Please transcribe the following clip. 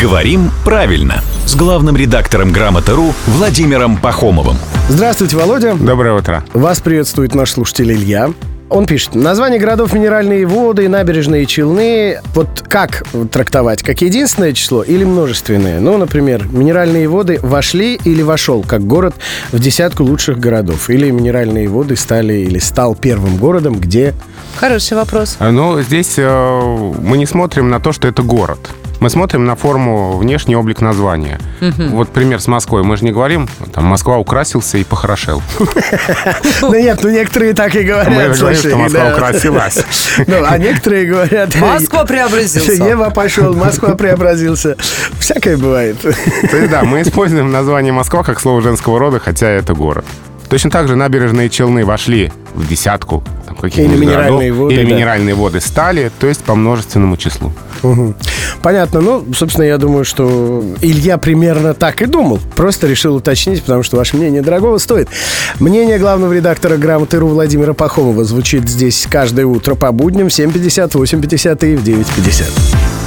Говорим правильно с главным редактором «Грамоты.ру» Владимиром Пахомовым. Здравствуйте, Володя. Доброе утро. Вас приветствует наш слушатель Илья. Он пишет, название городов минеральные воды, набережные Челны. Вот как трактовать? Как единственное число или множественное? Ну, например, минеральные воды вошли или вошел как город в десятку лучших городов? Или минеральные воды стали или стал первым городом, где... Хороший вопрос. Ну, здесь э, мы не смотрим на то, что это город. Мы смотрим на форму, внешний облик названия. Вот пример с Москвой. Мы же не говорим, там, Москва украсился и похорошел. Ну нет, ну некоторые так и Мы говорят. говорим, слушай, что Москва да. украсилась. Ну, а некоторые говорят... Москва преобразился. Ева пошел, Москва преобразился. Всякое бывает. То есть, да, мы используем название Москва как слово женского рода, хотя это город. Точно так же набережные Челны вошли в десятку каких-нибудь Или минеральные городов, воды, или да. минеральные воды стали, то есть по множественному числу. Мгм. Понятно. Ну, собственно, я думаю, что Илья примерно так и думал. Просто решил уточнить, потому что ваше мнение дорогого стоит. Мнение главного редактора «Грамоты.ру» Владимира Пахомова звучит здесь каждое утро по будням в 7.50, 8.50 и в 9.50.